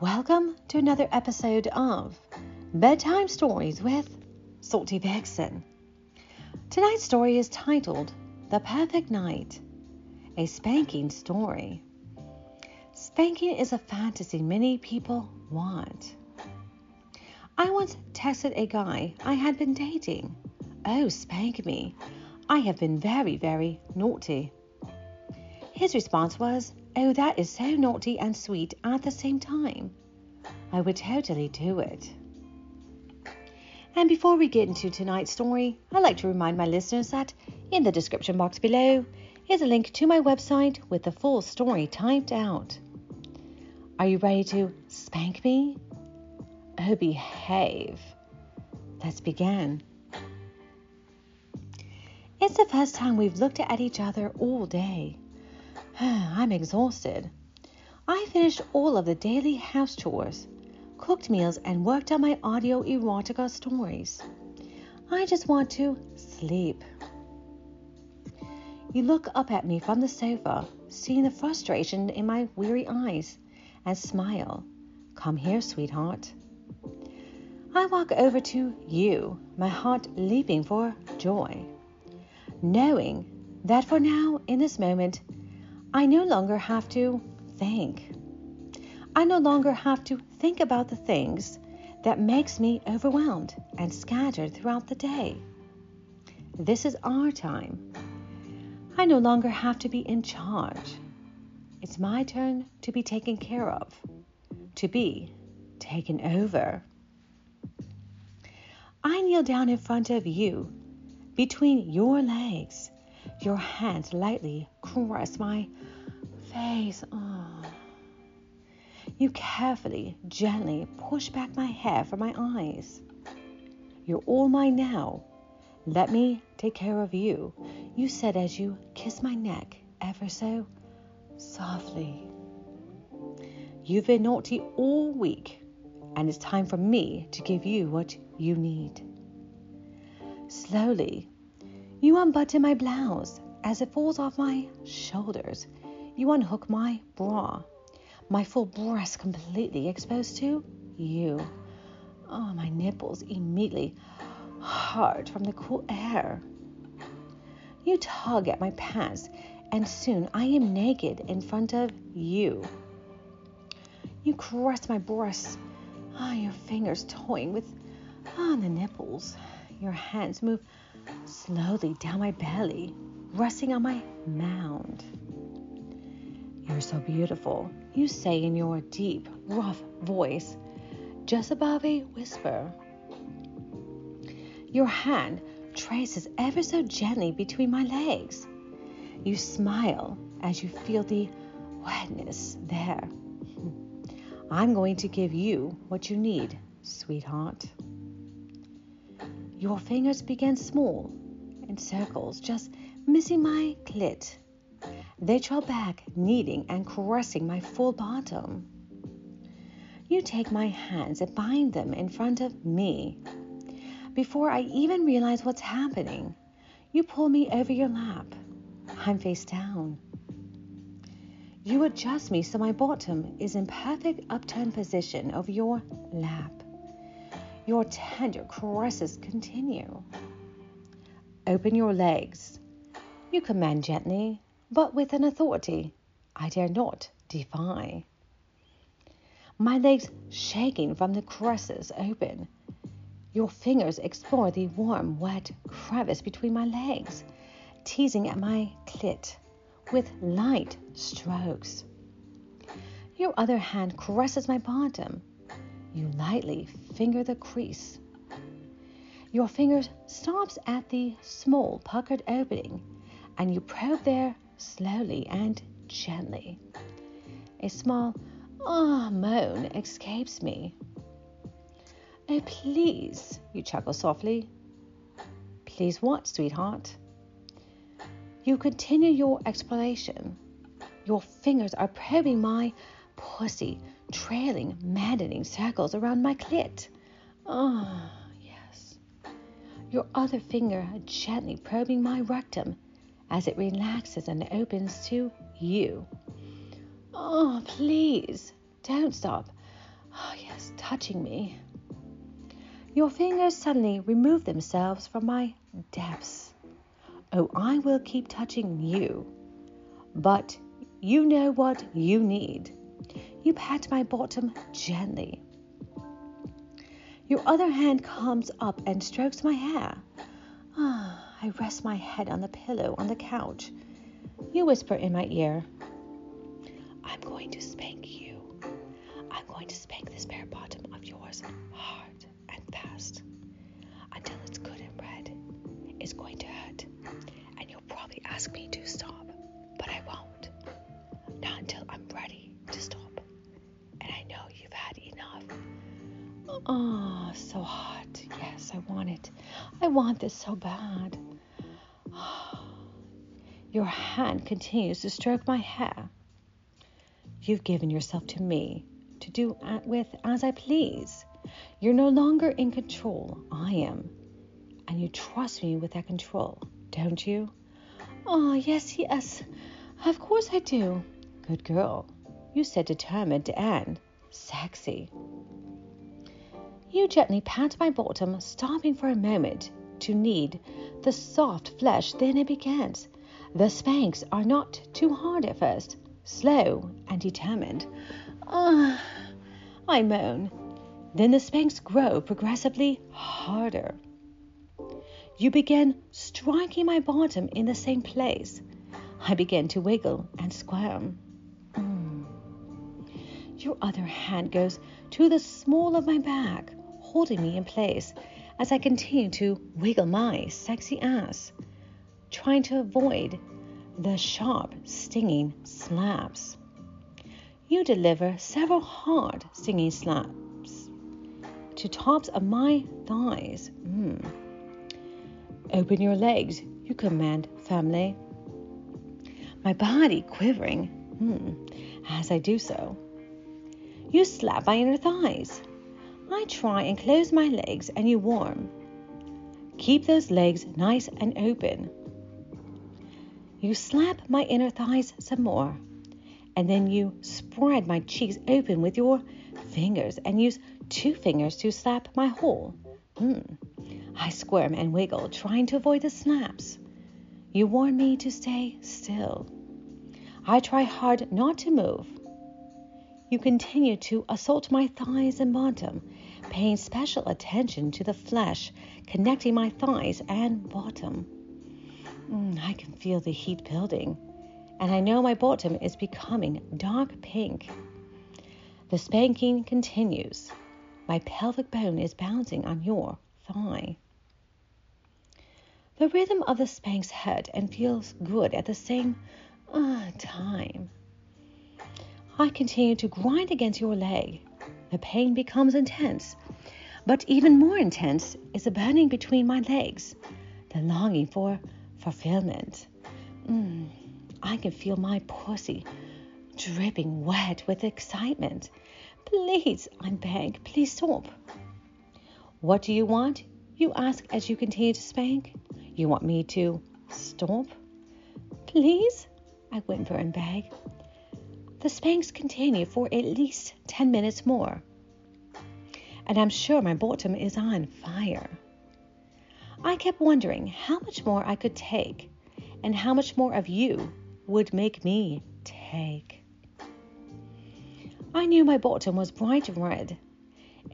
Welcome to another episode of Bedtime Stories with Salty Vixen. Tonight's story is titled The Perfect Night, a spanking story. Spanking is a fantasy many people want. I once texted a guy I had been dating, Oh, spank me. I have been very, very naughty. His response was, Oh, that is so naughty and sweet at the same time. I would totally do it. And before we get into tonight's story, I'd like to remind my listeners that in the description box below is a link to my website with the full story typed out. Are you ready to spank me? Oh, behave. Let's begin. It's the first time we've looked at each other all day. I'm exhausted. I finished all of the daily house chores, cooked meals, and worked on my audio erotica stories. I just want to sleep. You look up at me from the sofa, seeing the frustration in my weary eyes, and smile. Come here, sweetheart. I walk over to you, my heart leaping for joy, knowing that for now, in this moment, I no longer have to think. I no longer have to think about the things that makes me overwhelmed and scattered throughout the day. This is our time. I no longer have to be in charge. It's my turn to be taken care of, to be taken over. I kneel down in front of you, between your legs, your hands lightly caress my face. Oh. You carefully, gently push back my hair from my eyes. You're all mine now. Let me take care of you, you said as you kissed my neck ever so softly. You've been naughty all week, and it's time for me to give you what you need. Slowly, you unbutton my blouse as it falls off my shoulders. You unhook my bra, my full breast completely exposed to you. Oh, my nipples immediately hard from the cool air. You tug at my pants, and soon I am naked in front of you. You caress my breasts, ah, your fingers toying with on the nipples. Your hands move slowly down my belly, resting on my mound. You're so beautiful, you say in your deep, rough voice, just above a whisper. Your hand traces ever so gently between my legs. You smile as you feel the wetness there. I'm going to give you what you need, sweetheart. Your fingers begin small, in circles, just missing my clit. They trail back, kneading and caressing my full bottom. You take my hands and bind them in front of me. Before I even realize what's happening, you pull me over your lap. I'm face down. You adjust me so my bottom is in perfect upturned position over your lap. Your tender caresses continue. Open your legs. You command gently, but with an authority I dare not defy. My legs shaking from the caresses open. Your fingers explore the warm, wet crevice between my legs, teasing at my clit with light strokes. Your other hand caresses my bottom, you lightly finger the crease. Your finger stops at the small puckered opening and you probe there slowly and gently. A small ah oh, moan escapes me. Oh, please, you chuckle softly. Please what, sweetheart? You continue your exploration. Your fingers are probing my pussy trailing, maddening circles around my clit. Ah, oh, yes. Your other finger gently probing my rectum as it relaxes and opens to you. Oh, please, don't stop. Oh, yes, touching me. Your fingers suddenly remove themselves from my depths. Oh, I will keep touching you. But you know what you need. You pat my bottom gently. Your other hand comes up and strokes my hair. Ah, I rest my head on the pillow on the couch. You whisper in my ear, I'm going to Oh, so hot. Yes, I want it. I want this so bad. Your hand continues to stroke my hair. You've given yourself to me to do with as I please. You're no longer in control. I am. And you trust me with that control, don't you? Oh, yes, yes. Of course I do. Good girl. You said determined and sexy. You gently pat my bottom, stopping for a moment to knead the soft flesh, then it begins. The spanks are not too hard at first, slow and determined. Ah, I moan. Then the spanks grow progressively harder. You begin striking my bottom in the same place. I begin to wiggle and squirm. Mm. Your other hand goes to the small of my back, holding me in place as I continue to wiggle my sexy ass trying to avoid the sharp, stinging slaps. You deliver several hard, stinging slaps to tops of my thighs. Mm. Open your legs, you command firmly. My body quivering mm, as I do so. You slap my inner thighs. I try and close my legs and you warm. Keep those legs nice and open. You slap my inner thighs some more, and then you spread my cheeks open with your fingers and use two fingers to slap my hole. Hmm. I squirm and wiggle, trying to avoid the snaps. You warn me to stay still. I try hard not to move. You continue to assault my thighs and bottom, paying special attention to the flesh connecting my thighs and bottom. Mm, I can feel the heat building, and I know my bottom is becoming dark pink. The spanking continues. My pelvic bone is bouncing on your thigh. The rhythm of the spanks hurt and feels good at the same uh, time. I continue to grind against your leg. The pain becomes intense, but even more intense is the burning between my legs, the longing for fulfillment. Mm, I can feel my pussy dripping wet with excitement. Please, I beg, please stop. What do you want? You ask as you continue to spank. You want me to stop? Please? I whimper and beg. The spanks continue for at least 10 minutes more, and I'm sure my bottom is on fire. I kept wondering how much more I could take and how much more of you would make me take. I knew my bottom was bright red,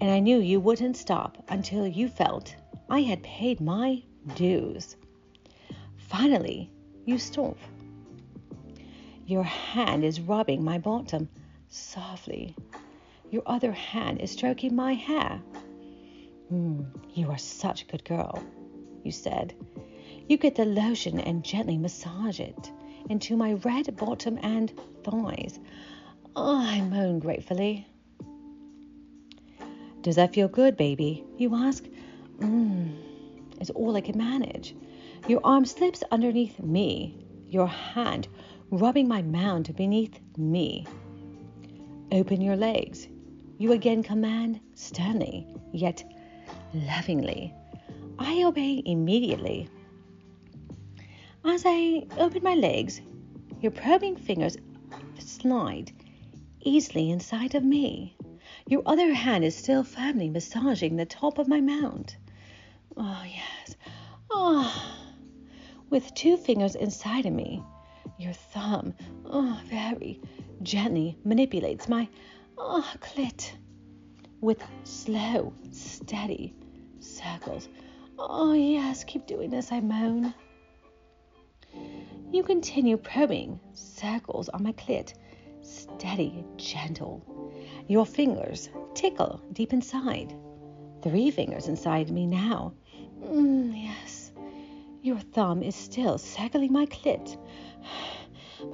and I knew you wouldn't stop until you felt I had paid my dues. Finally, you stop. Your hand is rubbing my bottom softly. Your other hand is stroking my hair. Mm, you are such a good girl you said. You get the lotion and gently massage it into my red bottom and thighs. I moan gratefully. Does that feel good, baby? You ask. Mmm, it's all I can manage. Your arm slips underneath me, your hand rubbing my mound beneath me. Open your legs. You again command sternly, yet lovingly. I obey immediately. As I open my legs, your probing fingers slide easily inside of me. Your other hand is still firmly massaging the top of my mound. Oh, yes. Oh, with two fingers inside of me. Your thumb, oh, very gently manipulates my oh, clit with slow, steady circles. Oh, yes, keep doing this, I moan. You continue probing circles on my clit, steady, gentle. Your fingers tickle deep inside. Three fingers inside me now. Mm, yes. Your thumb is still circling my clit.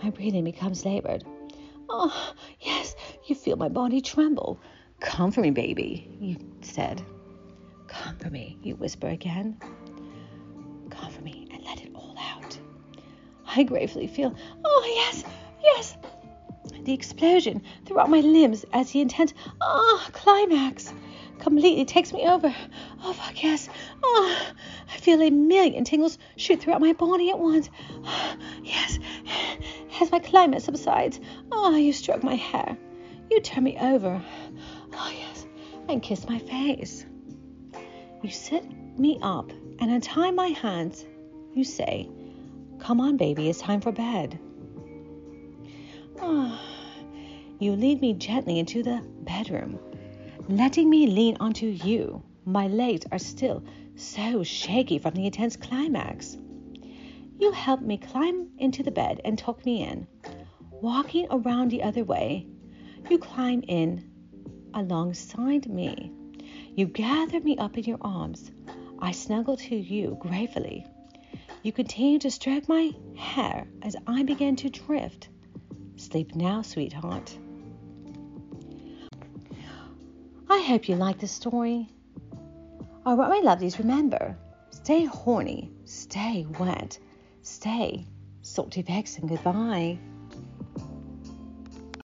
My breathing becomes labored. Oh, yes, you feel my body tremble. Come for me, baby, you said. Come for me, you whisper again. Come for me and let it all out. I gratefully feel, oh, yes, yes, the explosion throughout my limbs as the intense, ah, oh, climax completely takes me over. Oh, fuck yes. Oh, I feel a million tingles shoot throughout my body at once. Oh, yes. As my climax subsides, oh, you stroke my hair. You turn me over. Oh, yes. And kiss my face. You sit me up and untie my hands. You say, Come on, baby, it's time for bed. Oh, you lead me gently into the bedroom letting me lean onto you. My legs are still so shaky from the intense climax. You help me climb into the bed and tuck me in. Walking around the other way, you climb in alongside me. You gather me up in your arms. I snuggle to you gratefully. You continue to stroke my hair as I begin to drift. Sleep now, sweetheart. I hope you like the story. All right, my lovelies, remember stay horny, stay wet, stay Salty Vixen. Goodbye.